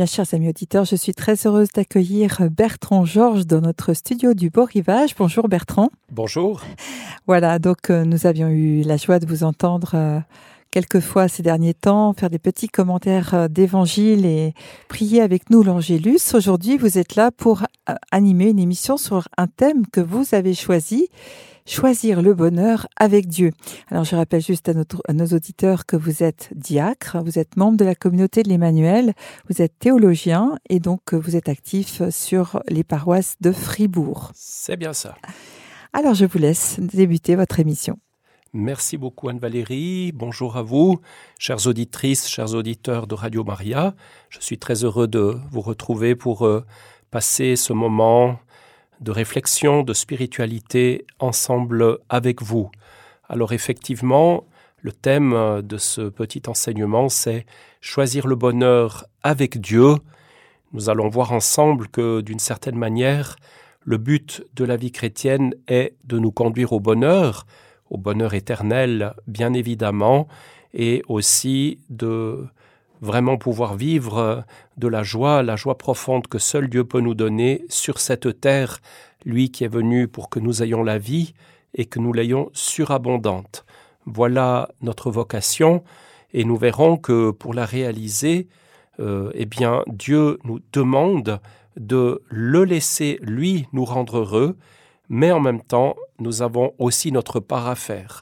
Bien, chers amis auditeurs, je suis très heureuse d'accueillir Bertrand Georges dans notre studio du Beau Rivage. Bonjour Bertrand. Bonjour. Voilà, donc euh, nous avions eu la joie de vous entendre euh, quelques fois ces derniers temps, faire des petits commentaires euh, d'évangile et prier avec nous l'Angélus. Aujourd'hui, vous êtes là pour animer une émission sur un thème que vous avez choisi choisir le bonheur avec Dieu. Alors je rappelle juste à, notre, nos auditeurs que vous êtes diacre, vous êtes membre de la communauté de l'Emmanuel, vous êtes théologien et donc vous êtes actif sur les paroisses de Fribourg. C'est bien ça. Alors je vous laisse débuter votre émission. Merci beaucoup Anne-Valérie. Bonjour à vous, chères auditrices, chers auditeurs de Radio Maria. Je suis très heureux de vous retrouver pour euh, passer ce moment de réflexion, de spiritualité ensemble avec vous. Alors effectivement, le thème de ce petit enseignement, c'est choisir le bonheur avec Dieu. Nous allons voir ensemble que d'une certaine manière, le but de la vie chrétienne est de nous conduire au bonheur, au bonheur éternel bien évidemment, et aussi de vraiment pouvoir vivre euh, de la joie, la joie profonde que seul Dieu peut nous donner sur cette terre, lui qui est venu pour que nous ayons la vie et que nous l'ayons surabondante. Voilà notre vocation, et nous verrons que pour la réaliser, euh, eh bien, Dieu nous demande de le laisser, lui, nous rendre heureux, mais en même temps, nous avons aussi notre part à faire.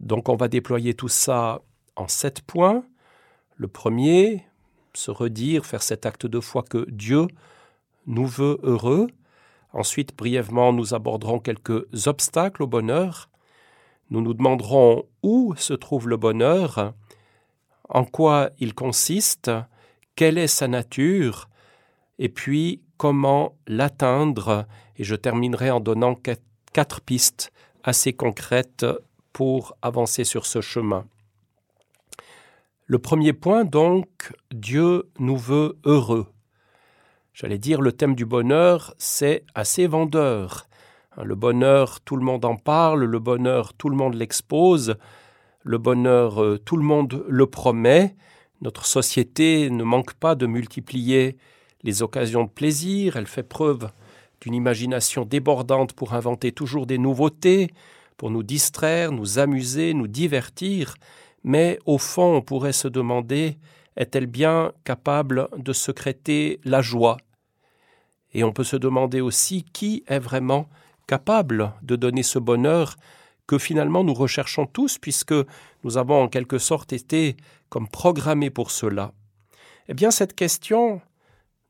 Donc on va déployer tout ça en sept points. Le premier, se redire, faire cet acte de foi que Dieu nous veut heureux. Ensuite, brièvement, nous aborderons quelques obstacles au bonheur. Nous nous demanderons où se trouve le bonheur, en quoi il consiste, quelle est sa nature, et puis comment l'atteindre. Et je terminerai en donnant quatre pistes assez concrètes pour avancer sur ce chemin. Le premier point, donc, Dieu nous veut heureux. J'allais dire, le thème du bonheur, c'est assez vendeur. Hein, le bonheur, tout le monde en parle, le bonheur, tout le monde l'expose, le bonheur, euh, tout le monde le promet. Notre société ne manque pas de multiplier les occasions de plaisir, elle fait preuve d'une imagination débordante pour inventer toujours des nouveautés, pour nous distraire, nous amuser, nous divertir, mais au fond, on pourrait se demander est-elle bien capable de secréter la joie? Et on peut se demander aussi qui est vraiment capable de donner ce bonheur que finalement nous recherchons tous, puisque nous avons en quelque sorte été comme programmés pour cela. Eh bien, cette question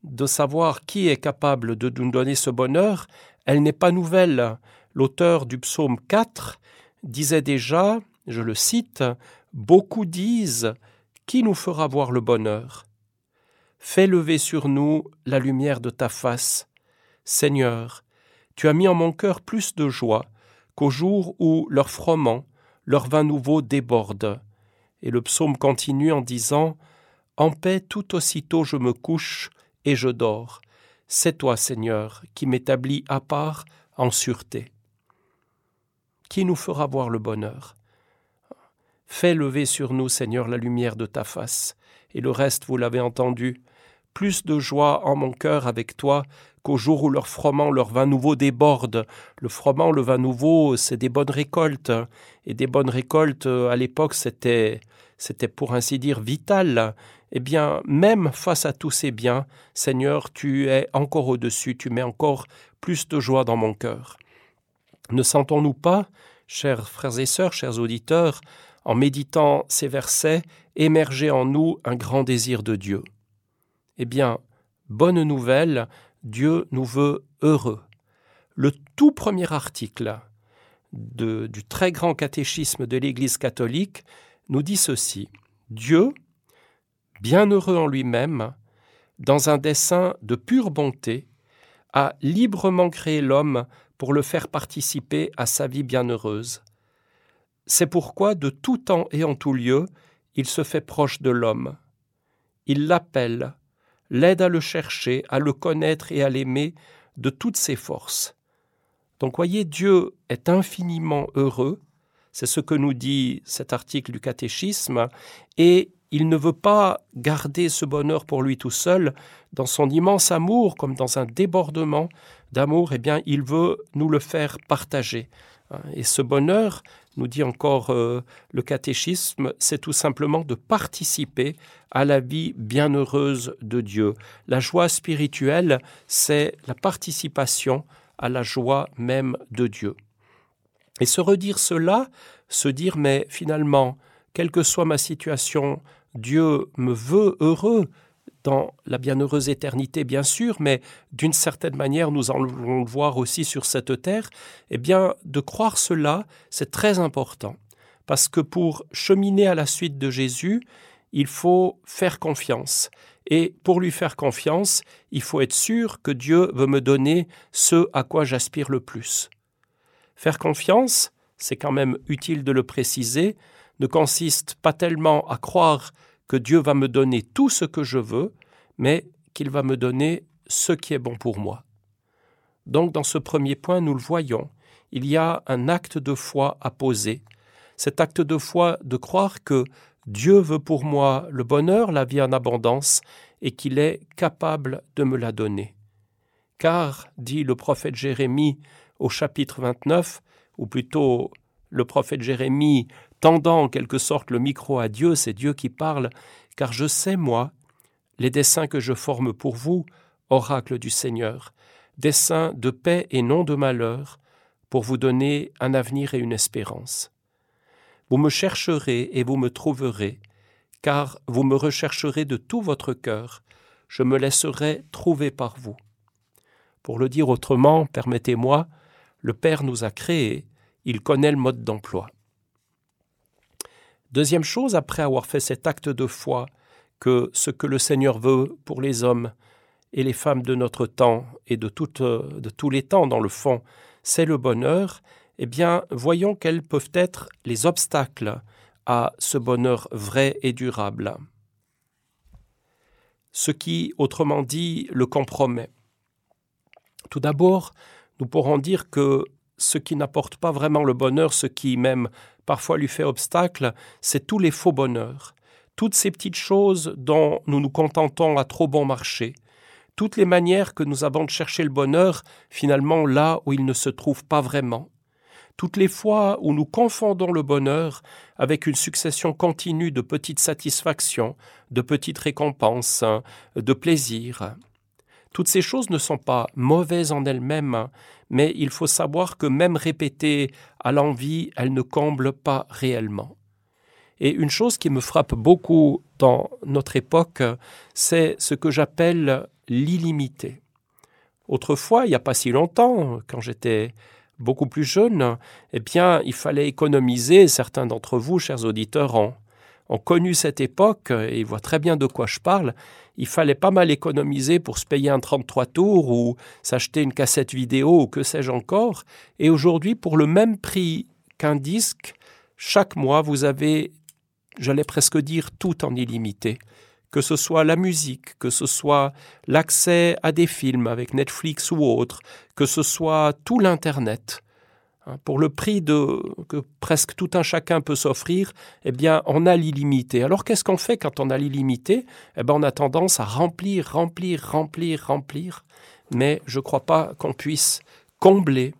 de savoir qui est capable de nous donner ce bonheur, elle n'est pas nouvelle. L'auteur du psaume 4 disait déjà, je le cite, Beaucoup disent Qui nous fera voir le bonheur? Fais lever sur nous la lumière de ta face. Seigneur, tu as mis en mon cœur plus de joie qu'au jour où leur froment, leur vin nouveau déborde. Et le psaume continue en disant En paix tout aussitôt je me couche et je dors. C'est toi, Seigneur, qui m'établis à part en sûreté. Qui nous fera voir le bonheur? Fais lever sur nous, Seigneur, la lumière de ta face. Et le reste, vous l'avez entendu. Plus de joie en mon cœur avec toi qu'au jour où leur froment, leur vin nouveau déborde. Le froment, le vin nouveau, c'est des bonnes récoltes. Et des bonnes récoltes, à l'époque, c'était, c'était pour ainsi dire vital. Eh bien, même face à tous ces biens, Seigneur, tu es encore au-dessus, tu mets encore plus de joie dans mon cœur. Ne sentons-nous pas, chers frères et sœurs, chers auditeurs, en méditant ces versets, émerger en nous un grand désir de Dieu. Eh bien, bonne nouvelle, Dieu nous veut heureux. Le tout premier article du très grand catéchisme de l'Église catholique nous dit ceci. Dieu, bienheureux en lui-même, dans un dessein de pure bonté, a librement créé l'homme pour le faire participer à sa vie bienheureuse. C'est pourquoi de tout temps et en tout lieu, il se fait proche de l'homme. Il l'appelle, l'aide à le chercher, à le connaître et à l'aimer de toutes ses forces. Donc voyez, Dieu est infiniment heureux, c'est ce que nous dit cet article du catéchisme, et il ne veut pas garder ce bonheur pour lui tout seul, dans son immense amour, comme dans un débordement d'amour, eh bien, il veut nous le faire partager. Et ce bonheur, nous dit encore euh, le catéchisme, c'est tout simplement de participer à la vie bienheureuse de Dieu. La joie spirituelle, c'est la participation à la joie même de Dieu. Et se redire cela, se dire mais finalement, quelle que soit ma situation, Dieu me veut heureux dans la bienheureuse éternité, bien sûr, mais d'une certaine manière, nous allons le voir aussi sur cette terre, eh bien, de croire cela, c'est très important. Parce que pour cheminer à la suite de Jésus, il faut faire confiance. Et pour lui faire confiance, il faut être sûr que Dieu veut me donner ce à quoi j'aspire le plus. Faire confiance, c'est quand même utile de le préciser, ne consiste pas tellement à croire que Dieu va me donner tout ce que je veux, mais qu'il va me donner ce qui est bon pour moi. Donc dans ce premier point, nous le voyons, il y a un acte de foi à poser. Cet acte de foi de croire que Dieu veut pour moi le bonheur, la vie en abondance, et qu'il est capable de me la donner. Car, dit le prophète Jérémie au chapitre 29, ou plutôt le prophète Jérémie tendant en quelque sorte le micro à Dieu, c'est Dieu qui parle, car je sais, moi, les desseins que je forme pour vous, oracle du Seigneur, desseins de paix et non de malheur, pour vous donner un avenir et une espérance. Vous me chercherez et vous me trouverez, car vous me rechercherez de tout votre cœur, je me laisserai trouver par vous. Pour le dire autrement, permettez-moi, le Père nous a créés, il connaît le mode d'emploi. Deuxième chose, après avoir fait cet acte de foi, que ce que le Seigneur veut pour les hommes et les femmes de notre temps et de, tous les temps dans le fond, c'est le bonheur, eh bien, voyons quels peuvent être les obstacles à ce bonheur vrai et durable. Ce qui, autrement dit, le compromet. Tout d'abord, nous pourrons dire que ce qui n'apporte pas vraiment le bonheur, ce qui même parfois lui fait obstacle, c'est tous les faux bonheurs, toutes ces petites choses dont nous nous contentons à trop bon marché, toutes les manières que nous avons de chercher le bonheur finalement là où il ne se trouve pas vraiment, toutes les fois où nous confondons le bonheur avec une succession continue de petites satisfactions, de petites récompenses, de plaisirs. Toutes ces choses ne sont pas mauvaises en elles-mêmes, mais il faut savoir que même répétées à l'envie, elles ne comblent pas réellement. Et une chose qui me frappe beaucoup dans notre époque, c'est ce que j'appelle l'illimité. Autrefois, il n'y a pas si longtemps, quand j'étais beaucoup plus jeune, eh bien, il fallait économiser. Certains d'entre vous, chers auditeurs, ont, ont connu cette époque et ils voient très bien de quoi je parle il fallait pas mal économiser pour se payer un 33 tours ou s'acheter une cassette vidéo ou que sais-je encore. Et aujourd'hui, pour le même prix qu'un disque, chaque mois, vous avez, j'allais presque dire, tout en illimité. Que ce soit la musique, que ce soit l'accès à des films avec Netflix ou autre, que ce soit tout l'Internet. Hein, pour le prix de, que presque tout un chacun peut s'offrir, eh bien, on a l'illimité. Alors, qu'est-ce qu'on fait quand on a l'illimité? Eh bien, on a tendance à remplir, remplir, remplir, remplir. Mais je ne crois pas qu'on puisse combler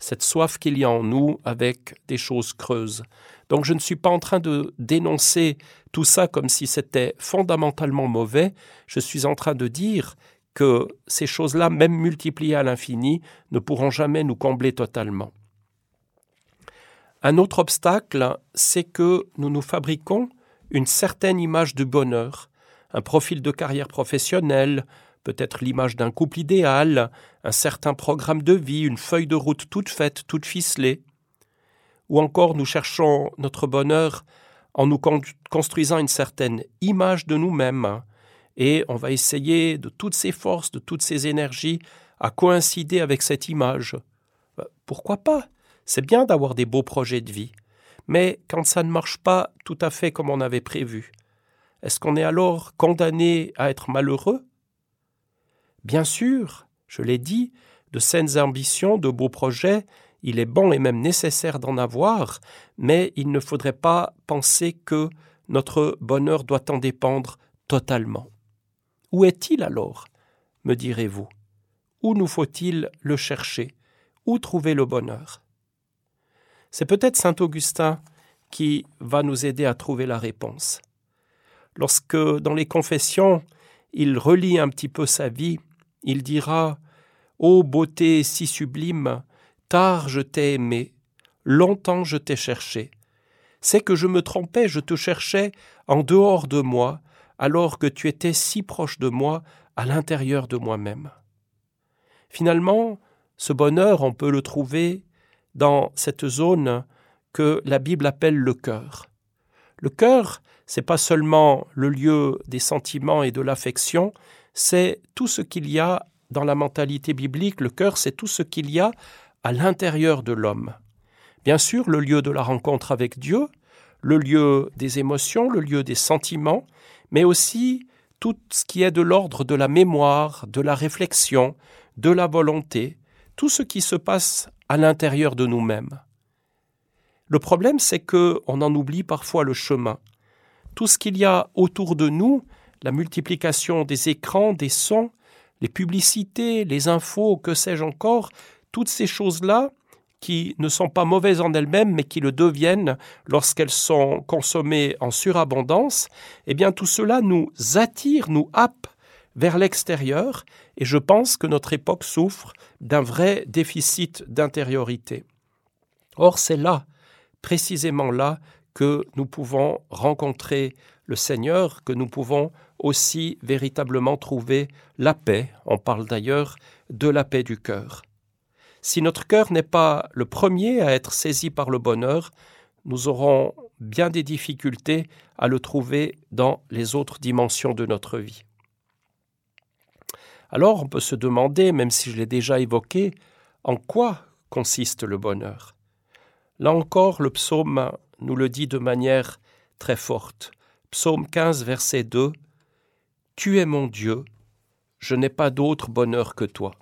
cette soif qu'il y a en nous avec des choses creuses. Donc, je ne suis pas en train de dénoncer tout ça comme si c'était fondamentalement mauvais. Je suis en train de dire que ces choses-là, même multipliées à l'infini, ne pourront jamais nous combler totalement. Un autre obstacle, c'est que nous nous fabriquons une certaine image du bonheur, un profil de carrière professionnelle, peut-être l'image d'un couple idéal, un certain programme de vie, une feuille de route toute faite, toute ficelée. Ou encore nous cherchons notre bonheur en nous construisant une certaine image de nous-mêmes, et on va essayer de toutes ses forces, de toutes ses énergies, à coïncider avec cette image. Euh, pourquoi pas? C'est bien d'avoir des beaux projets de vie, mais quand ça ne marche pas tout à fait comme on avait prévu, est-ce qu'on est alors condamné à être malheureux? Bien sûr, je l'ai dit, de saines ambitions, de beaux projets, il est bon et même nécessaire d'en avoir, mais il ne faudrait pas penser que notre bonheur doit en dépendre totalement. Où est-il alors me direz-vous? Où nous faut-il le chercher? Où trouver le bonheur? C'est peut-être saint Augustin qui va nous aider à trouver la réponse. Lorsque dans les confessions, il relit un petit peu sa vie, il dira Ô beauté si sublime, tard je t'ai aimé, longtemps je t'ai cherché. C'est que je me trompais, je te cherchais en dehors de moi, alors que tu étais si proche de moi à l'intérieur de moi-même. Finalement, ce bonheur, on peut le trouver dans cette zone que la Bible appelle le cœur. Le cœur, c'est pas seulement le lieu des sentiments et de l'affection, c'est tout ce qu'il y a dans la mentalité biblique. Le cœur, c'est tout ce qu'il y a à l'intérieur de l'homme. Bien sûr, le lieu de la rencontre avec Dieu, le lieu des émotions, le lieu des sentiments, mais aussi tout ce qui est de l'ordre de la mémoire, de la réflexion, de la volonté, tout ce qui se passe à l'intérieur de nous-mêmes. Le problème, c'est que on en oublie parfois le chemin. Tout ce qu'il y a autour de nous, la multiplication des écrans, des sons, les publicités, les infos, que sais-je encore, toutes ces choses-là, qui ne sont pas mauvaises en elles-mêmes, mais qui le deviennent lorsqu'elles sont consommées en surabondance, eh bien tout cela nous attire, nous happe vers l'extérieur, et je pense que notre époque souffre d'un vrai déficit d'intériorité. Or, c'est là, précisément là, que nous pouvons rencontrer le Seigneur, que nous pouvons aussi véritablement trouver la paix. On parle d'ailleurs de la paix du cœur. Si notre cœur n'est pas le premier à être saisi par le bonheur, nous aurons bien des difficultés à le trouver dans les autres dimensions de notre vie. Alors on peut se demander, même si je l'ai déjà évoqué, en quoi consiste le bonheur? Là encore, le psaume nous le dit de manière très forte. Psaume 15, verset 2 Tu es mon Dieu, je n'ai pas d'autre bonheur que toi.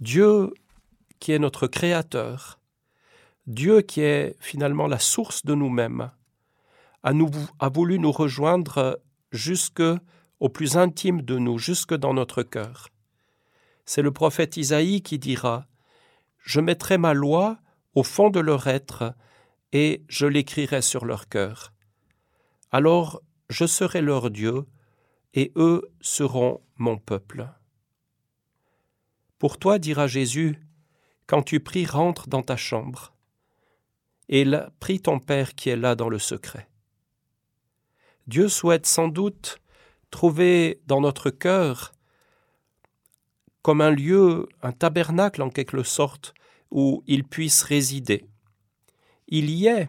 Dieu qui est notre Créateur, Dieu qui est finalement la source de nous-mêmes, a, a, voulu nous rejoindre jusque au plus intime de nous, jusque dans notre cœur. C'est le prophète Isaïe qui dira Je mettrai ma loi au fond de leur être et je l'écrirai sur leur cœur. Alors je serai leur Dieu et eux seront mon peuple. Pour toi, dira Jésus, quand tu pries, rentre dans ta chambre, et prie ton Père qui est là dans le secret. Dieu souhaite sans doute trouver dans notre cœur comme un lieu, un tabernacle en quelque sorte, où il puisse résider. Il y est,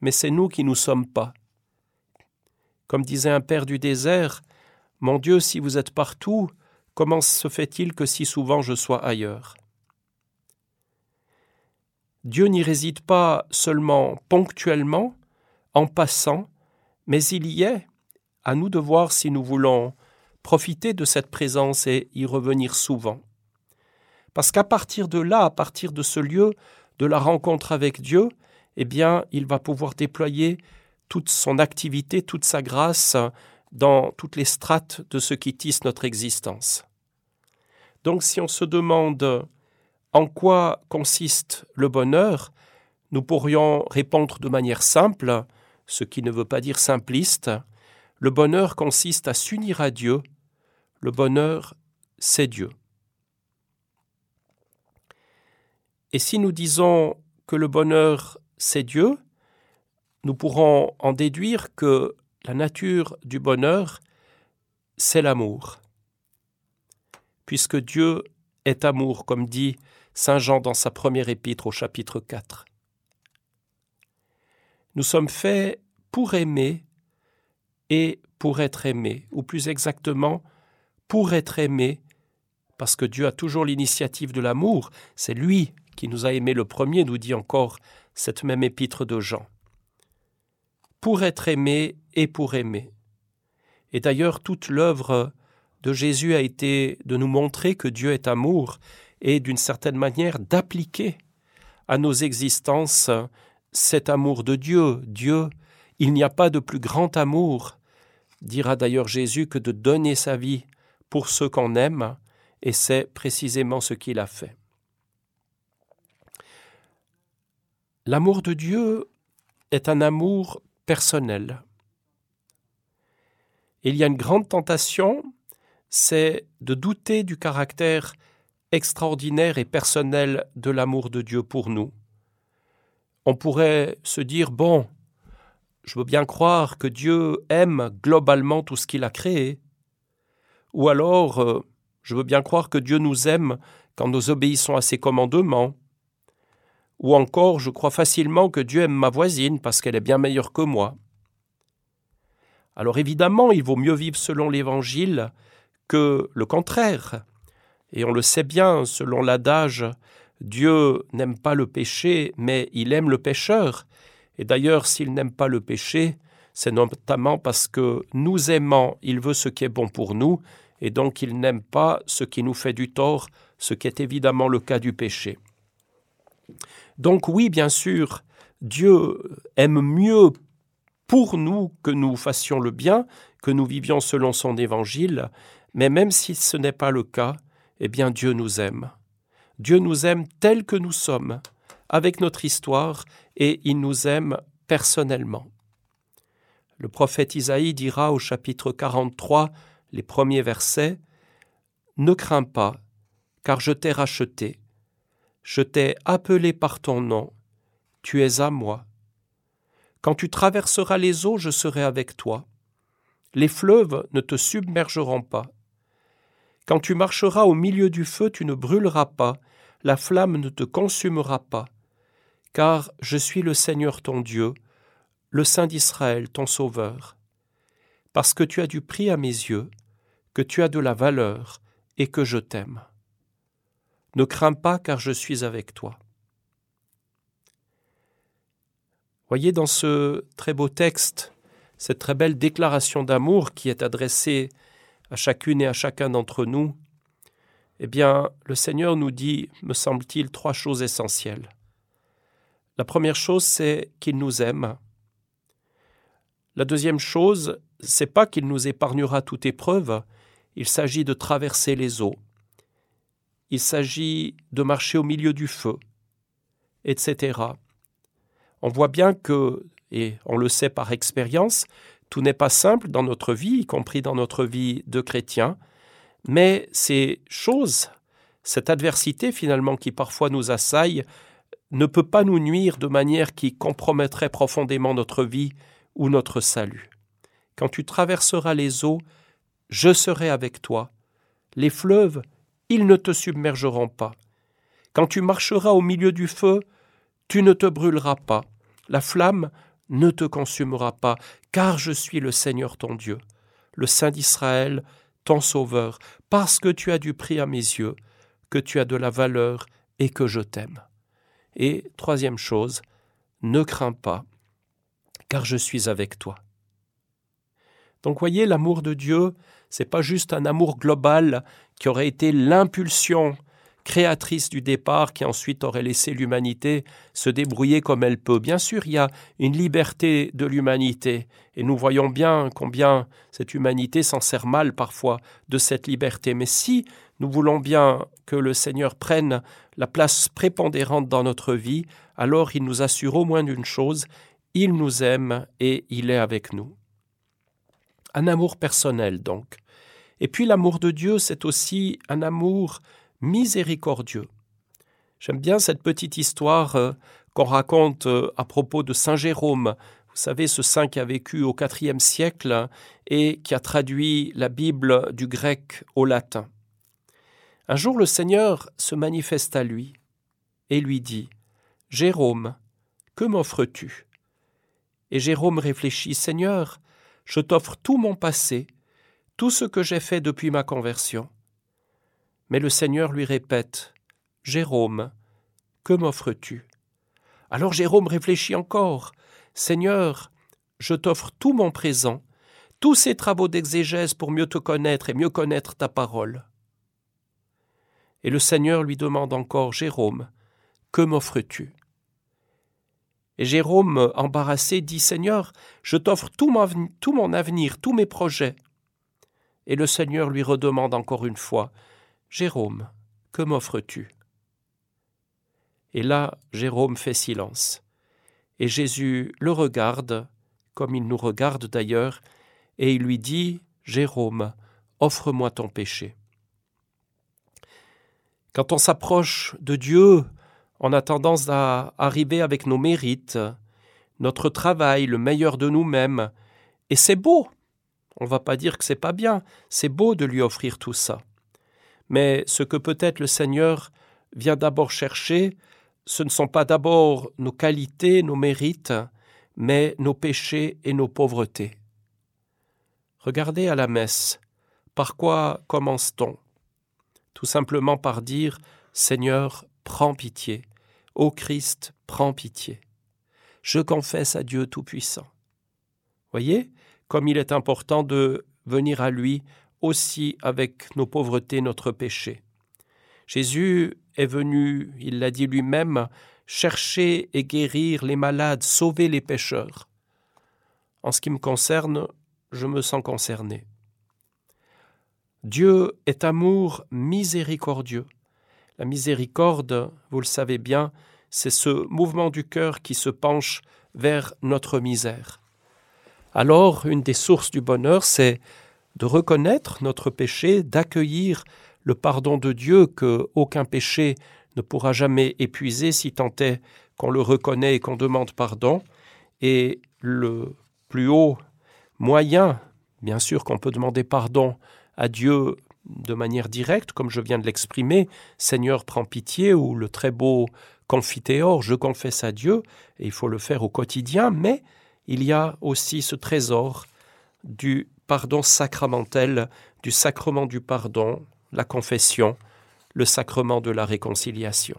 mais c'est nous qui nous sommes pas. Comme disait un père du désert, Mon Dieu, si vous êtes partout, Comment se fait-il que si souvent je sois ailleurs? Dieu n'y réside pas seulement ponctuellement, en passant, mais il y est, à nous de voir si nous voulons profiter de cette présence et y revenir souvent. Parce qu'à partir de là, à partir de ce lieu de la rencontre avec Dieu, eh bien, il va pouvoir déployer toute son activité, toute sa grâce dans toutes les strates de ce qui tisse notre existence. Donc si on se demande en quoi consiste le bonheur, nous pourrions répondre de manière simple, ce qui ne veut pas dire simpliste, le bonheur consiste à s'unir à Dieu, le bonheur c'est Dieu. Et si nous disons que le bonheur c'est Dieu, nous pourrons en déduire que la nature du bonheur c'est l'amour puisque Dieu est amour, comme dit Saint Jean dans sa première épître au chapitre 4. Nous sommes faits pour aimer et pour être aimés, ou plus exactement, pour être aimés, parce que Dieu a toujours l'initiative de l'amour, c'est lui qui nous a aimés le premier, nous dit encore cette même épître de Jean. Pour être aimé et pour aimer. Et d'ailleurs, toute l'œuvre de Jésus a été de nous montrer que Dieu est amour et d'une certaine manière d'appliquer à nos existences cet amour de Dieu. Dieu, Il n'y a pas de plus grand amour, dira d'ailleurs Jésus, que de donner sa vie pour ceux qu'on aime, et c'est précisément ce qu'il a fait. L'amour de Dieu est un amour personnel. Il y a une grande tentation, c'est de douter du caractère extraordinaire et personnel de l'amour de Dieu pour nous. On pourrait se dire, bon, je veux bien croire que Dieu aime globalement tout ce qu'il a créé, ou alors euh, je veux bien croire que Dieu nous aime quand nous obéissons à ses commandements, ou encore je crois facilement que Dieu aime ma voisine parce qu'elle est bien meilleure que moi. Alors évidemment, il vaut mieux vivre selon l'Évangile que le contraire. Et on le sait bien, selon l'adage, Dieu n'aime pas le péché, mais il aime le pécheur. Et d'ailleurs, s'il n'aime pas le péché, c'est notamment parce que nous aimant, il veut ce qui est bon pour nous, et donc il n'aime pas ce qui nous fait du tort, ce qui est évidemment le cas du péché. Donc oui, bien sûr, Dieu aime mieux pour nous que nous fassions le bien, que nous vivions selon son évangile, mais même si ce n'est pas le cas, eh bien Dieu nous aime. Dieu nous aime tels que nous sommes, avec notre histoire, et il nous aime personnellement. Le prophète Isaïe dira au chapitre 43, les premiers versets, Ne crains pas, car je t'ai racheté, je t'ai appelé par ton nom, tu es à moi. Quand tu traverseras les eaux, je serai avec toi. Les fleuves ne te submergeront pas. Quand tu marcheras au milieu du feu, tu ne brûleras pas, la flamme ne te consumera pas. Car je suis le Seigneur ton Dieu, le Saint d'Israël ton Sauveur. Parce que tu as du prix à mes yeux, que tu as de la valeur, et que je t'aime. Ne crains pas, car je suis avec toi. Voyez dans ce très beau texte, cette très belle déclaration d'amour qui est adressée à chacune et à chacun d'entre nous, eh bien, le Seigneur nous dit, me semble-t-il, trois choses essentielles. La première chose, c'est qu'il nous aime. La deuxième chose, c'est pas qu'il nous épargnera toute épreuve, il s'agit de traverser les eaux. Il s'agit de marcher au milieu du feu, etc. On voit bien que, et on le sait par expérience, tout n'est pas simple dans notre vie, y compris dans notre vie de chrétien, mais ces choses, cette adversité finalement qui parfois nous assaille, ne peut pas nous nuire de manière qui compromettrait profondément notre vie ou notre salut. Quand tu traverseras les eaux, je serai avec toi. Les fleuves, ils ne te submergeront pas. Quand tu marcheras au milieu du feu, tu ne te brûleras pas. La flamme ne te consumera pas, car je suis le Seigneur ton Dieu, le Saint d'Israël, ton Sauveur, parce que tu as du prix à mes yeux, que tu as de la valeur et que je t'aime. Et troisième chose, ne crains pas, car je suis avec toi. Donc voyez, l'amour de Dieu, c'est pas juste un amour global qui aurait été l'impulsion créatrice du départ qui ensuite aurait laissé l'humanité se débrouiller comme elle peut. Bien sûr, il y a une liberté de l'humanité, et nous voyons bien combien cette humanité s'en sert mal parfois de cette liberté. Mais si nous voulons bien que le Seigneur prenne la place prépondérante dans notre vie, alors il nous assure au moins d'une chose, il nous aime et il est avec nous. Un amour personnel donc. Et puis l'amour de Dieu, c'est aussi un amour miséricordieux. J'aime bien cette petite histoire euh, qu'on raconte euh, à propos de Saint Jérôme. Vous savez, ce saint qui a vécu au IVe siècle et qui a traduit la Bible du grec au latin. Un jour, le Seigneur se manifeste à lui et lui dit Jérôme, que m'offres-tu? Et Jérôme réfléchit Seigneur, je t'offre tout mon passé, tout ce que j'ai fait depuis ma conversion. Mais le Seigneur lui répète Jérôme, que m'offres-tu? Alors Jérôme réfléchit encore Seigneur, je t'offre tout mon présent, tous ces travaux d'exégèse pour mieux te connaître et mieux connaître ta parole. Et le Seigneur lui demande encore Jérôme, que m'offres-tu? Et Jérôme, embarrassé, dit Seigneur, je t'offre tout mon, avenir, tous mes projets. Et le Seigneur lui redemande encore une fois Jérôme, que m'offres-tu? Et là, Jérôme fait silence. Et Jésus le regarde, comme il nous regarde d'ailleurs, et il lui dit Jérôme, offre-moi ton péché. Quand on s'approche de Dieu, on a tendance à arriver avec nos mérites, notre travail, le meilleur de nous-mêmes, et c'est beau. On ne va pas dire que c'est pas bien, c'est beau de lui offrir tout ça. Mais ce que peut-être le Seigneur vient d'abord chercher, ce ne sont pas d'abord nos qualités, nos mérites, mais nos péchés et nos pauvretés. Regardez à la messe. Par quoi commence-t-on? Tout simplement par dire Seigneur, prends pitié. Ô Christ, prends pitié. Je confesse à Dieu Tout-Puissant. Voyez comme il est important de venir à lui aussi avec nos pauvretés, notre péché. Jésus est venu, il l'a dit lui-même, chercher et guérir les malades, sauver les pécheurs. En ce qui me concerne, je me sens concerné. Dieu est amour miséricordieux. La miséricorde, vous le savez bien, c'est ce mouvement du cœur qui se penche vers notre misère. Alors, une des sources du bonheur, c'est de reconnaître notre péché, d'accueillir le pardon de Dieu que aucun péché ne pourra jamais épuiser si tant est qu'on le reconnaît et qu'on demande pardon. Et le plus haut moyen, bien sûr qu'on peut demander pardon à Dieu de manière directe, comme je viens de l'exprimer, Seigneur, prends pitié, ou le très beau confiteor, je confesse à Dieu, et il faut le faire au quotidien, mais il y a aussi ce trésor du pardon sacramentel, du sacrement du pardon, la confession, le sacrement de la réconciliation.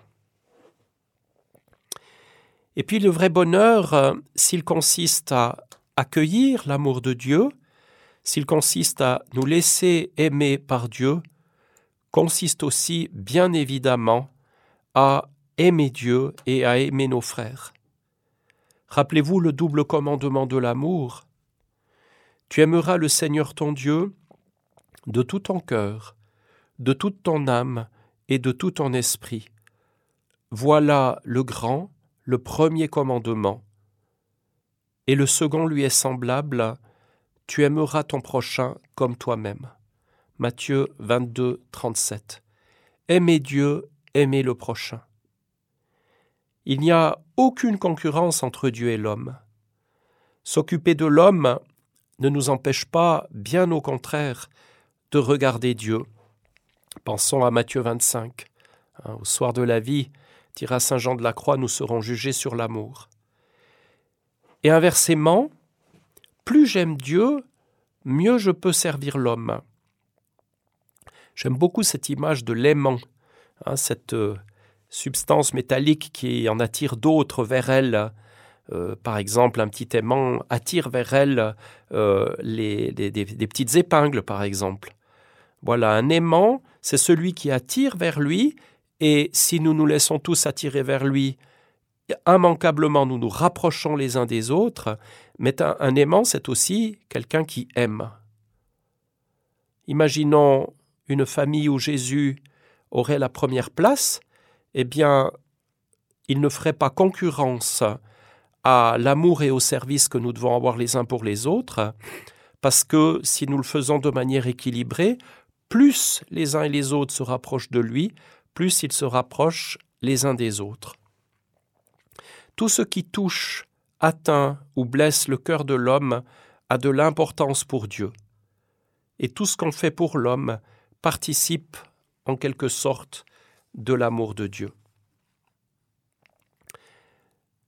Et puis le vrai bonheur, euh, s'il consiste à accueillir l'amour de Dieu, s'il consiste à nous laisser aimer par Dieu, consiste aussi, bien évidemment, à aimer Dieu et à aimer nos frères. Rappelez-vous le double commandement de l'amour. Tu aimeras le Seigneur ton Dieu de tout ton cœur, de toute ton âme et de tout ton esprit. Voilà le grand, le premier commandement. Et le second lui est semblable, tu aimeras ton prochain comme toi-même. Matthieu 22, 37. Aimez Dieu, aimez le prochain. Il n'y a aucune concurrence entre Dieu et l'homme. S'occuper de l'homme ne nous empêche pas, bien au contraire, de regarder Dieu. Pensons à Matthieu 25. Hein, au soir de la vie, dira Saint Jean de la Croix, nous serons jugés sur l'amour. Et inversement, plus j'aime Dieu, mieux je peux servir l'homme. J'aime beaucoup cette image de l'aimant, hein, cette euh, substance métallique qui en attire d'autres vers elle. Euh, par exemple, un petit aimant attire vers elle euh, des, petites épingles, par exemple. Voilà, un aimant, c'est celui qui attire vers lui, et si nous nous laissons tous attirer vers lui, immanquablement nous nous rapprochons les uns des autres, mais un, aimant, c'est aussi quelqu'un qui aime. Imaginons une famille où Jésus aurait la première place, eh bien, il ne ferait pas concurrence à l'amour et au service que nous devons avoir les uns pour les autres, parce que si nous le faisons de manière équilibrée, plus les uns et les autres se rapprochent de lui, plus ils se rapprochent les uns des autres. Tout ce qui touche atteint ou blesse le cœur de l'homme a de l'importance pour Dieu. Et tout ce qu'on fait pour l'homme participe en quelque sorte de l'amour de Dieu.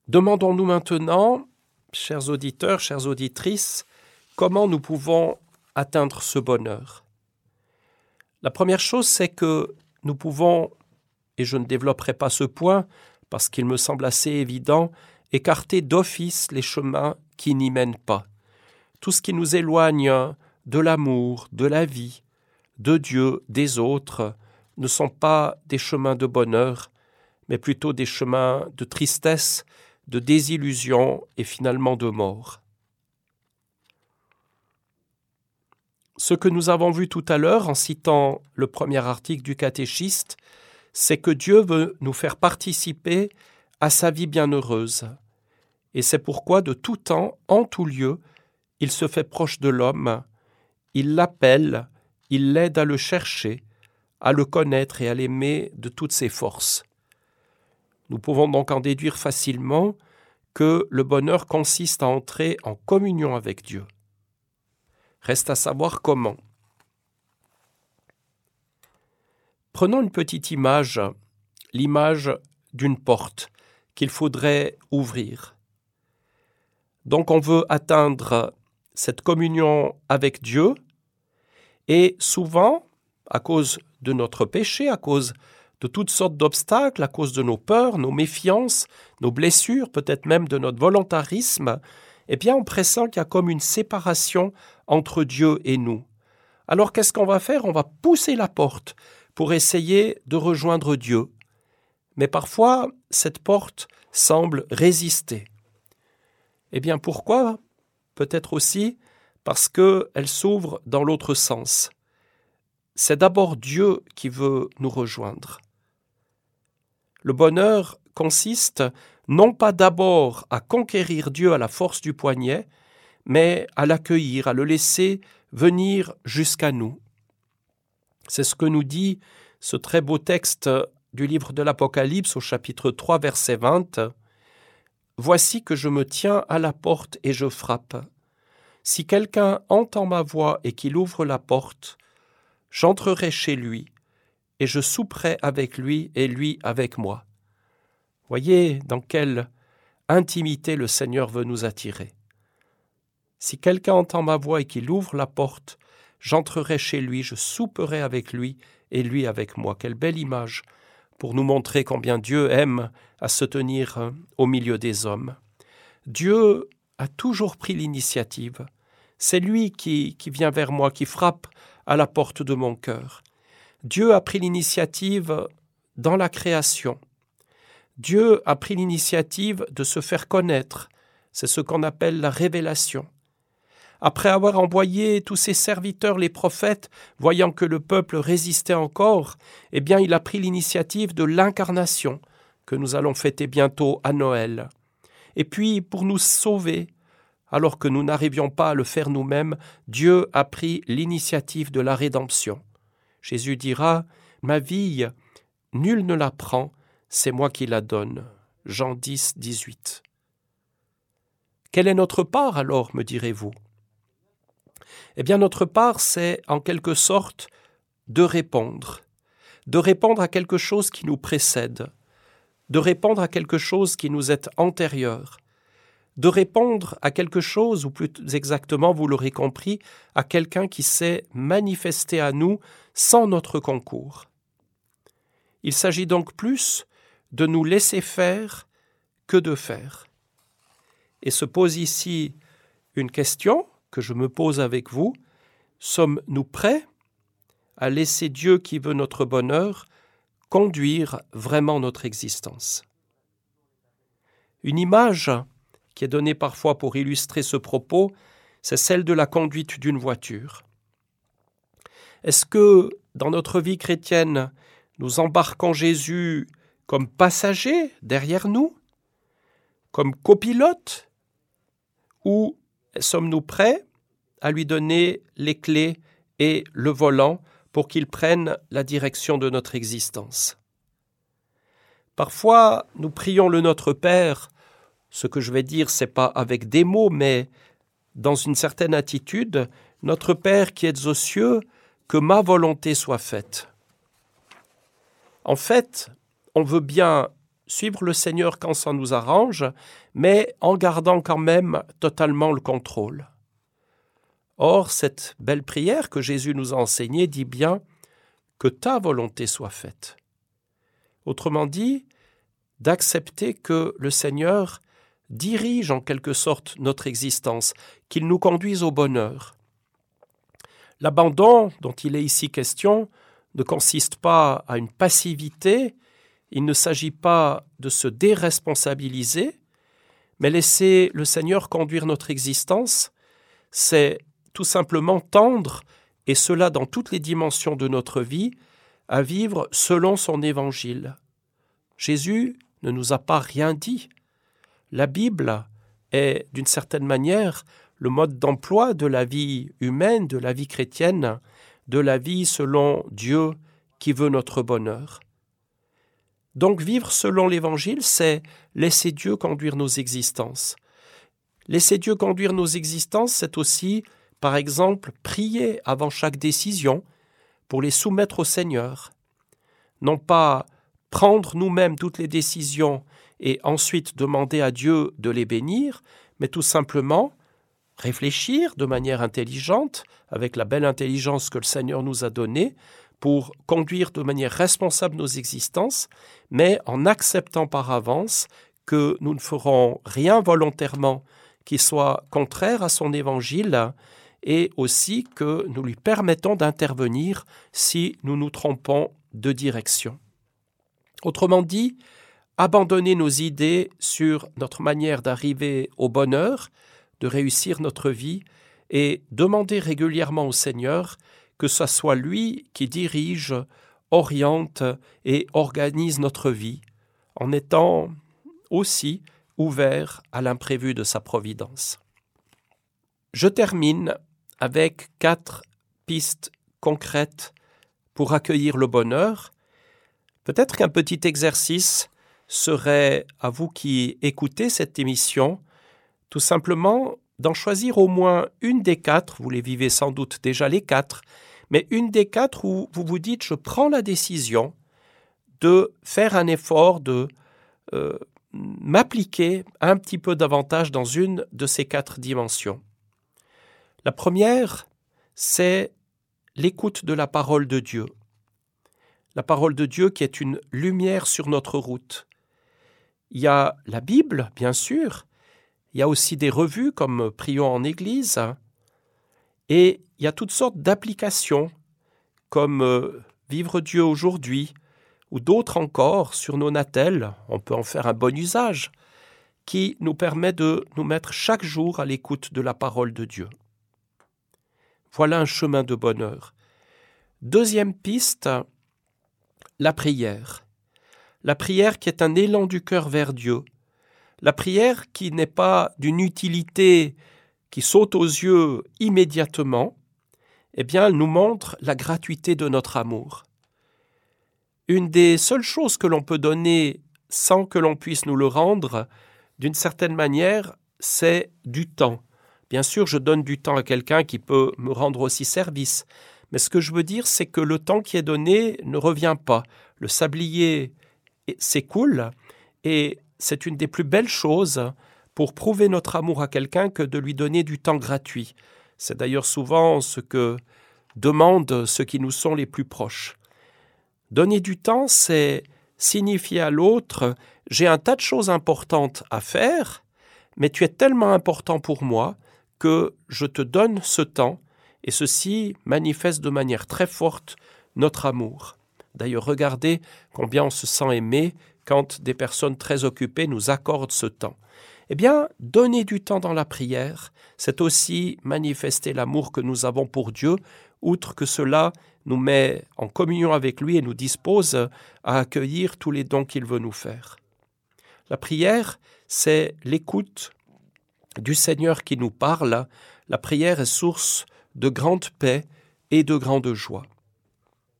Demandons-nous maintenant, chers auditeurs, chères auditrices, comment nous pouvons atteindre ce bonheur. La première chose, c'est que nous pouvons, et je ne développerai pas ce point parce qu'il me semble assez évident, écarter d'office les chemins qui n'y mènent pas. Tout ce qui nous éloigne de l'amour, de la vie, de Dieu, des autres, ne sont pas des chemins de bonheur, mais plutôt des chemins de tristesse, de désillusion et finalement de mort. Ce que nous avons vu tout à l'heure en citant le premier article du catéchiste, c'est que Dieu veut nous faire participer à sa vie bienheureuse. Et c'est pourquoi de tout temps, en tout lieu, il se fait proche de l'homme, il l'appelle, il l'aide à le chercher, à le connaître et à l'aimer de toutes ses forces. Nous pouvons donc en déduire facilement que le bonheur consiste à entrer en communion avec Dieu. Reste à savoir comment. Prenons une petite image, l'image d'une porte qu'il faudrait ouvrir. Donc on veut atteindre cette communion avec Dieu, et souvent, à cause de notre péché, à cause de toutes sortes d'obstacles, à cause de nos peurs, nos méfiances, nos blessures, peut-être même de notre volontarisme, eh bien on pressent qu'il y a comme une séparation entre Dieu et nous. Alors qu'est-ce qu'on va faire? On va pousser la porte pour essayer de rejoindre Dieu. Mais parfois, cette porte semble résister. Eh bien pourquoi? Peut-être aussi parce qu'elle s'ouvre dans l'autre sens. C'est d'abord Dieu qui veut nous rejoindre. Le bonheur consiste non pas d'abord à conquérir Dieu à la force du poignet, mais à l'accueillir, à le laisser venir jusqu'à nous. C'est ce que nous dit ce très beau texte du livre de l'Apocalypse au chapitre 3 verset 20. Voici que je me tiens à la porte et je frappe. Si quelqu'un entend ma voix et qu'il ouvre la porte, j'entrerai chez lui, et je souperai avec lui et lui avec moi. Voyez dans quelle intimité le Seigneur veut nous attirer. Si quelqu'un entend ma voix et qu'il ouvre la porte, j'entrerai chez lui, je souperai avec lui et lui avec moi. Quelle belle image pour nous montrer combien Dieu aime à se tenir euh, au milieu des hommes. Dieu a toujours pris l'initiative. C'est lui qui, qui vient vers moi, qui frappe à la porte de mon cœur. Dieu a pris l'initiative dans la création. Dieu a pris l'initiative de se faire connaître. C'est ce qu'on appelle la révélation. Après avoir envoyé tous ses serviteurs, les prophètes, voyant que le peuple résistait encore, eh bien il a pris l'initiative de l'incarnation, que nous allons fêter bientôt à Noël. Et puis, pour nous sauver, alors que nous n'arrivions pas à le faire nous-mêmes, Dieu a pris l'initiative de la rédemption. Jésus dira Ma vie, nul ne la prend, c'est moi qui la donne. Jean 10, 18. Quelle est notre part alors, me direz-vous? Eh bien, notre part, c'est en quelque sorte de répondre, de répondre à quelque chose qui nous précède, de répondre à quelque chose qui nous est antérieur, de répondre à quelque chose, ou plus exactement, vous l'aurez compris, à quelqu'un qui s'est manifesté à nous sans notre concours. Il s'agit donc plus de nous laisser faire que de faire. Et se pose ici une question que je me pose avec vous. Sommes-nous prêts à laisser Dieu qui veut notre bonheur conduire vraiment notre existence? Une image qui est donnée parfois pour illustrer ce propos, c'est celle de la conduite d'une voiture. Est-ce que dans notre vie chrétienne, nous embarquons Jésus comme passager derrière nous, comme copilote, ou sommes-nous prêts à lui donner les clés et le volant pour qu'il prenne la direction de notre existence? Parfois, nous prions le Notre Père, ce que je vais dire, c'est pas avec des mots, mais dans une certaine attitude, Notre Père qui êtes aux cieux, que ma volonté soit faite. En fait, on veut bien suivre le Seigneur quand ça nous arrange, mais en gardant quand même totalement le contrôle. Or, cette belle prière que Jésus nous a enseignée dit bien que ta volonté soit faite. Autrement dit, d'accepter que le Seigneur dirige en quelque sorte notre existence, qu'il nous conduise au bonheur. L'abandon dont il est ici question ne consiste pas à une passivité, il ne s'agit pas de se déresponsabiliser, Mais laisser le Seigneur conduire notre existence, c'est tout simplement tendre, et cela dans toutes les dimensions de notre vie, à vivre selon son évangile. Jésus ne nous a pas rien dit. La Bible est, d'une certaine manière, le mode d'emploi de la vie humaine, de la vie chrétienne, de la vie selon Dieu qui veut notre bonheur. Donc vivre selon l'Évangile, c'est laisser Dieu conduire nos existences. Laisser Dieu conduire nos existences, c'est aussi, par exemple, prier avant chaque décision pour les soumettre au Seigneur. Non pas prendre nous-mêmes toutes les décisions et ensuite demander à Dieu de les bénir, mais tout simplement réfléchir de manière intelligente, avec la belle intelligence que le Seigneur nous a donnée, pour conduire de manière responsable nos existences, mais en acceptant par avance que nous ne ferons rien volontairement qui soit contraire à son évangile, et aussi que nous lui permettons d'intervenir si nous nous trompons de direction. Autrement dit, abandonner nos idées sur notre manière d'arriver au bonheur, de réussir notre vie, et demander régulièrement au Seigneur que ce soit lui qui dirige, oriente et organise notre vie, en étant aussi ouvert à l'imprévu de sa providence. Je termine avec quatre pistes concrètes pour accueillir le bonheur Peut-être qu'un petit exercice serait, à vous qui écoutez cette émission, tout simplement d'en choisir au moins une des quatre, vous les vivez sans doute déjà les quatre, mais une des quatre où vous vous dites je prends la décision de faire un effort, de euh, m'appliquer un petit peu davantage dans une de ces quatre dimensions. La première, c'est l'écoute de la parole de Dieu la parole de Dieu qui est une lumière sur notre route. Il y a la Bible, bien sûr, il y a aussi des revues comme Prions en Église, et il y a toutes sortes d'applications comme euh, Vivre Dieu aujourd'hui, ou d'autres encore sur nos natels, on peut en faire un bon usage, qui nous permet de nous mettre chaque jour à l'écoute de la parole de Dieu. Voilà un chemin de bonheur. Deuxième piste, la prière. La prière qui est un élan du cœur vers Dieu. La prière qui n'est pas d'une utilité qui saute aux yeux immédiatement, eh bien, elle nous montre la gratuité de notre amour. Une des seules choses que l'on peut donner sans que l'on puisse nous le rendre, d'une certaine manière, c'est du temps. Bien sûr, je donne du temps à quelqu'un qui peut me rendre aussi service, mais ce que je veux dire, c'est que le temps qui est donné ne revient pas. Le sablier s'écoule et c'est une des plus belles choses pour prouver notre amour à quelqu'un que de lui donner du temps gratuit. C'est d'ailleurs souvent ce que demandent ceux qui nous sont les plus proches. Donner du temps, c'est signifier à l'autre j'ai un tas de choses importantes à faire, mais tu es tellement important pour moi que je te donne ce temps et ceci manifeste de manière très forte notre amour. D'ailleurs, regardez combien on se sent aimé quand des personnes très occupées nous accordent ce temps. Eh bien, donner du temps dans la prière, c'est aussi manifester l'amour que nous avons pour Dieu, outre que cela nous met en communion avec lui et nous dispose à accueillir tous les dons qu'il veut nous faire. La prière, c'est l'écoute du Seigneur qui nous parle. La prière est source de grande paix et de grande joie.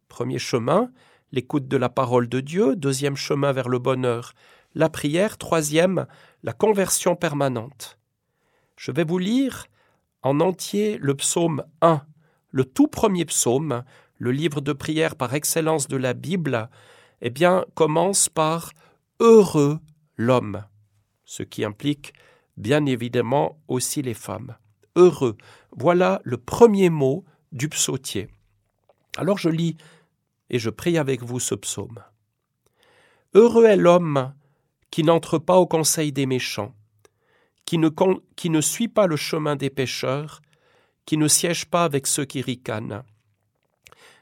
Premier chemin, l'écoute de la parole de Dieu. Deuxième chemin vers le bonheur, la prière. Troisième, la conversion permanente. Je vais vous lire en entier le psaume 1, le tout premier psaume, le livre de prière par excellence de la Bible, eh bien, commence par Heureux l'homme, ce qui implique bien évidemment aussi les femmes heureux. Voilà le premier mot du psautier. Alors je lis et je prie avec vous ce psaume. Heureux est l'homme qui n'entre pas au conseil des méchants, qui ne, suit pas le chemin des pécheurs, qui ne siège pas avec ceux qui ricanent,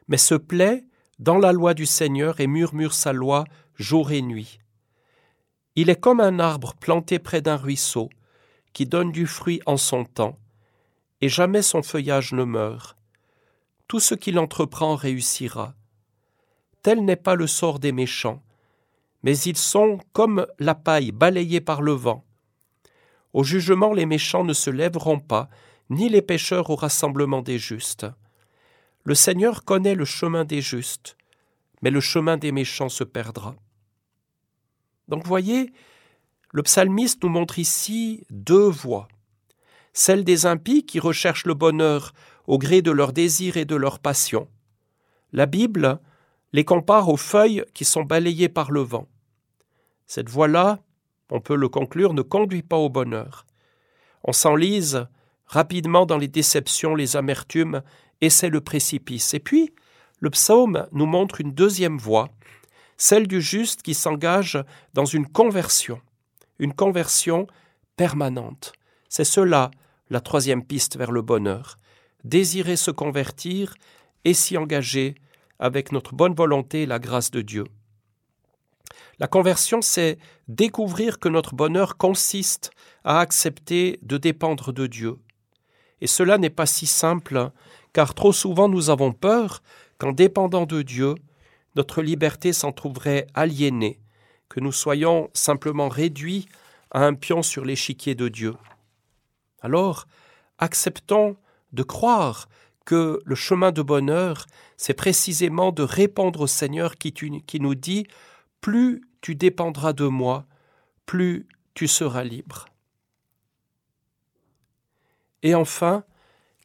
mais se plaît dans la loi du Seigneur et murmure sa loi jour et nuit. Il est comme un arbre planté près d'un ruisseau, qui donne du fruit en son temps, et jamais son feuillage ne meurt. Tout ce qu'il entreprend réussira. Tel n'est pas le sort des méchants, mais ils sont comme la paille balayée par le vent. Au jugement, les méchants ne se lèveront pas, ni les pécheurs au rassemblement des justes. Le Seigneur connaît le chemin des justes, mais le chemin des méchants se perdra. Donc voyez, le psalmiste nous montre ici deux voies. Celle des impies qui recherchent le bonheur au gré de leurs désirs et de leurs passions. La Bible les compare aux feuilles qui sont balayées par le vent. Cette voie-là, on peut le conclure, ne conduit pas au bonheur. On s'enlise rapidement dans les déceptions, les amertumes, et c'est le précipice. Et puis, le psaume nous montre une deuxième voie, celle du juste qui s'engage dans une conversion, une conversion permanente. C'est cela la troisième piste vers le bonheur. Désirer se convertir et s'y engager avec notre bonne volonté et la grâce de Dieu. La conversion, c'est découvrir que notre bonheur consiste à accepter de dépendre de Dieu. Et cela n'est pas si simple, car trop souvent nous avons peur qu'en dépendant de Dieu, notre liberté s'en trouverait aliénée, que nous soyons simplement réduits à un pion sur l'échiquier de Dieu. Alors, acceptons de croire que le chemin de bonheur, c'est précisément de répondre au Seigneur qui, nous dit Plus tu dépendras de moi, plus tu seras libre. Et enfin,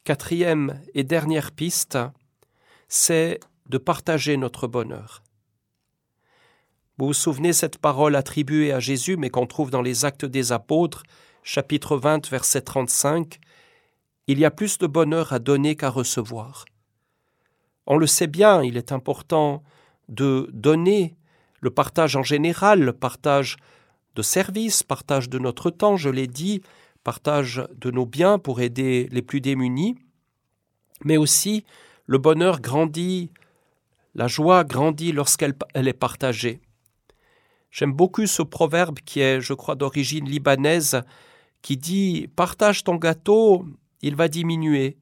quatrième et dernière piste, c'est de partager notre bonheur. Vous vous souvenez cette parole attribuée à Jésus, mais qu'on trouve dans les Actes des Apôtres, chapitre 20, verset 35, Il y a plus de bonheur à donner qu'à recevoir. On le sait bien, il est important de donner le partage en général, le partage de services, partage de notre temps, je l'ai dit, partage de nos biens pour aider les plus démunis, mais aussi le bonheur grandit, la joie grandit lorsqu'elle est partagée. J'aime beaucoup ce proverbe qui est, je crois, d'origine libanaise, qui dit Partage ton gâteau, il va diminuer.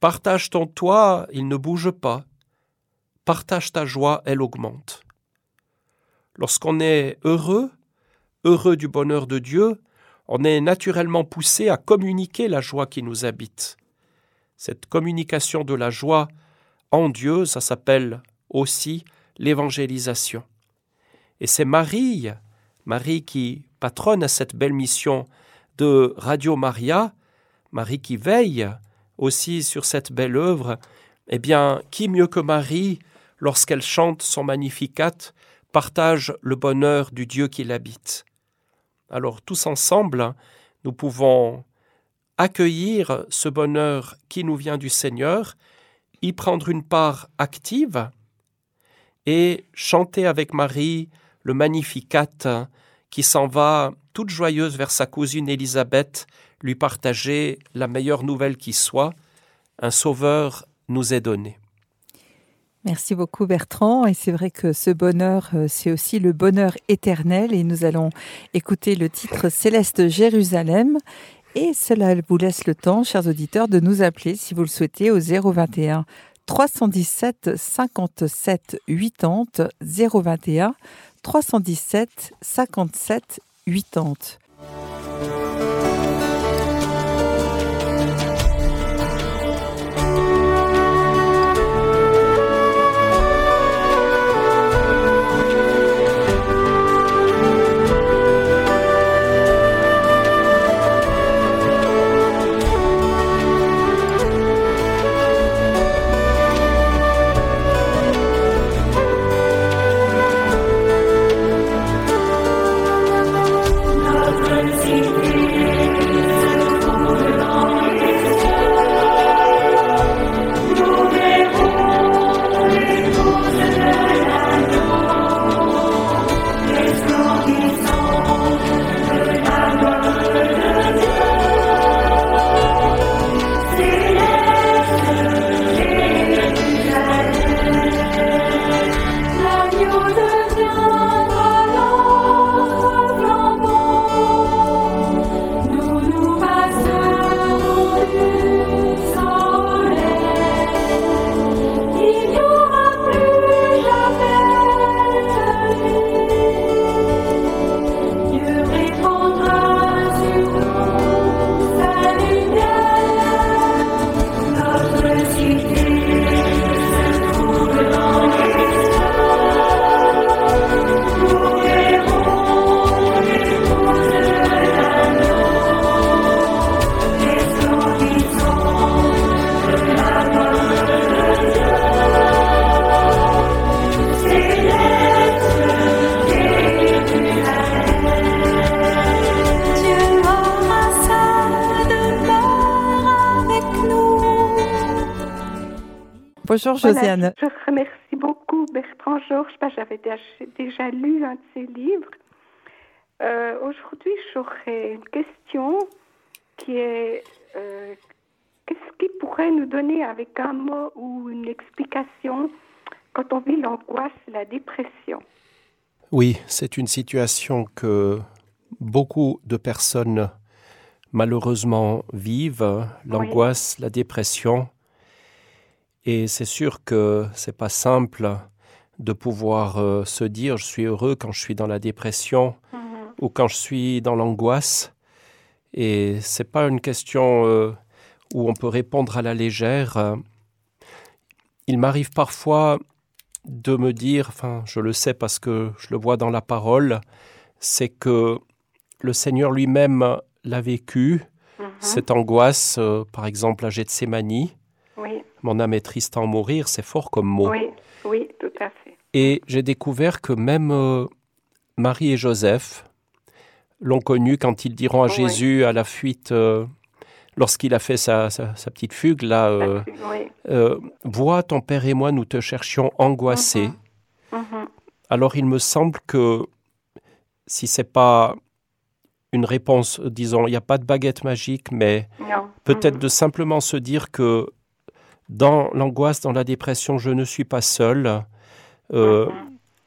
Partage ton toit, il ne bouge pas. Partage ta joie, elle augmente. Lorsqu'on est heureux, heureux du bonheur de Dieu, on est naturellement poussé à communiquer la joie qui nous habite. Cette communication de la joie en Dieu, ça s'appelle aussi l'évangélisation. Et c'est Marie, Marie qui patronne à cette belle mission de Radio Maria, Marie qui veille aussi sur cette belle œuvre, eh bien, qui mieux que Marie, lorsqu'elle chante son Magnificat, partage le bonheur du Dieu qui l'habite. Alors tous ensemble, nous pouvons accueillir ce bonheur qui nous vient du Seigneur, y prendre une part active et chanter avec Marie le Magnificat qui s'en va toute joyeuse vers sa cousine Élisabeth, lui partager la meilleure nouvelle qui soit, un Sauveur nous est donné. Merci beaucoup Bertrand. Et c'est vrai que ce bonheur, euh, c'est aussi le bonheur éternel. Et nous allons écouter le titre Céleste Jérusalem. Et cela vous laisse le temps, chers auditeurs, de nous appeler si vous le souhaitez au 021 317 57 80 021 317 57 80. Bonjour Josiane. je, remercie beaucoup Bertrand Georges, j'avais déjà, lu un de ses livres. Euh, aujourd'hui, j'aurais une question qui est euh, qu'est-ce qui pourrait nous donner avec un mot ou une explication quand on vit l'angoisse, la dépression? Oui, c'est une situation que beaucoup de personnes malheureusement vivent, l'angoisse, la dépression. Et c'est sûr que c'est pas simple de pouvoir euh, se dire je suis heureux quand je suis dans la dépression mhm. ou quand je suis dans l'angoisse. Et c'est pas une question euh, où on peut répondre à la légère. Il m'arrive parfois de me dire, enfin, je le sais parce que je le vois dans la parole, c'est que le Seigneur lui-même l'a vécu, mhm. cette angoisse, euh, par exemple à Gethsemane. Mon âme est triste à en mourir, c'est fort comme mot. Oui, oui, tout à fait. Et j'ai découvert que même euh, Marie et Joseph l'ont connu quand ils diront à Jésus à la fuite, euh, lorsqu'il a fait sa, petite fugue, là, Vois, ton père et moi, nous te cherchions angoissés. Mhm. Mhm. Alors il me semble que si c'est pas une réponse, disons, il n'y a pas de baguette magique, mais peut-être mm. de simplement se dire que dans l'angoisse, dans la dépression, je ne suis pas seul. Euh.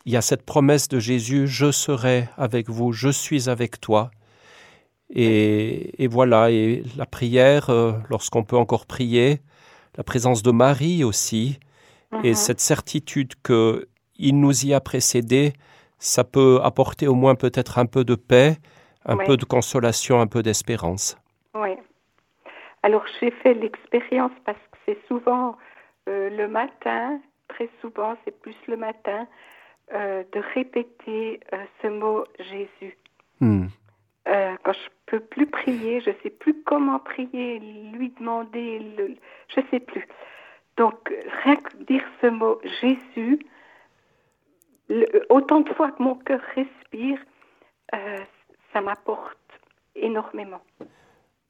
Il y a cette promesse de Jésus, je serai avec vous, je suis avec toi. Et, voilà, et la prière, euh, lorsqu'on peut encore prier, la présence de Marie aussi, et mm-hmm. cette certitude que il nous y a précédé, ça peut apporter au moins peut-être un peu de paix, un peu de consolation, un peu d'espérance. Oui. Alors j'ai fait l'expérience parce que c'est souvent euh, le matin, très souvent c'est plus le matin, euh, de répéter euh, ce mot Jésus. Hmm. quand je peux plus prier, je sais plus comment prier, lui demander, le, je sais plus. Donc rien que dire ce mot Jésus, autant de fois que mon cœur respire, ça m'apporte énormément.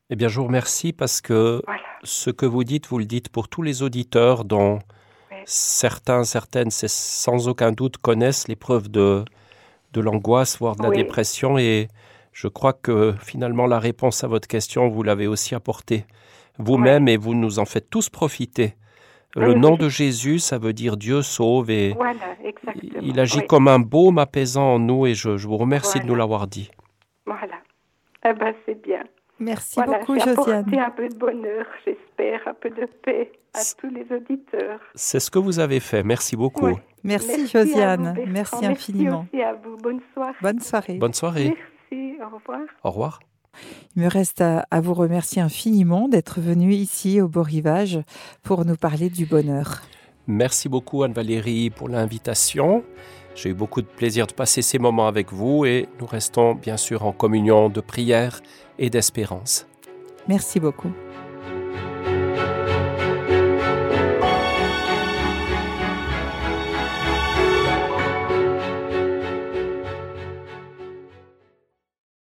Eh bien, je vous remercie parce que ce que vous dites, vous le dites pour tous les auditeurs dont certains, certaines, sans aucun doute, connaissent l'épreuve de, de l'angoisse, voire de la dépression. Et je crois que finalement, la réponse à votre question, vous l'avez aussi apportée vous-même et vous nous en faites tous profiter. Le nom de Jésus, ça veut dire Dieu sauve et il agit comme un baume apaisant en nous et je, vous remercie de nous l'avoir dit. Voilà. Eh ben, c'est bien. Merci beaucoup, Josiane. un peu de bonheur, j'espère, un peu de paix à tous les auditeurs. C'est ce que vous avez fait. Merci beaucoup. Merci, Josiane. merci infiniment. Merci à vous. Bonne soirée. Bonne soirée. Bonne soirée. Merci. Au revoir. Au revoir. Il me reste à, à vous remercier infiniment d'être venu ici au Beau Rivage pour nous parler du bonheur. Merci beaucoup Anne-Valérie pour l'invitation. J'ai eu beaucoup de plaisir de passer ces moments avec vous et nous restons bien sûr en communion de prière et d'espérance. Merci beaucoup.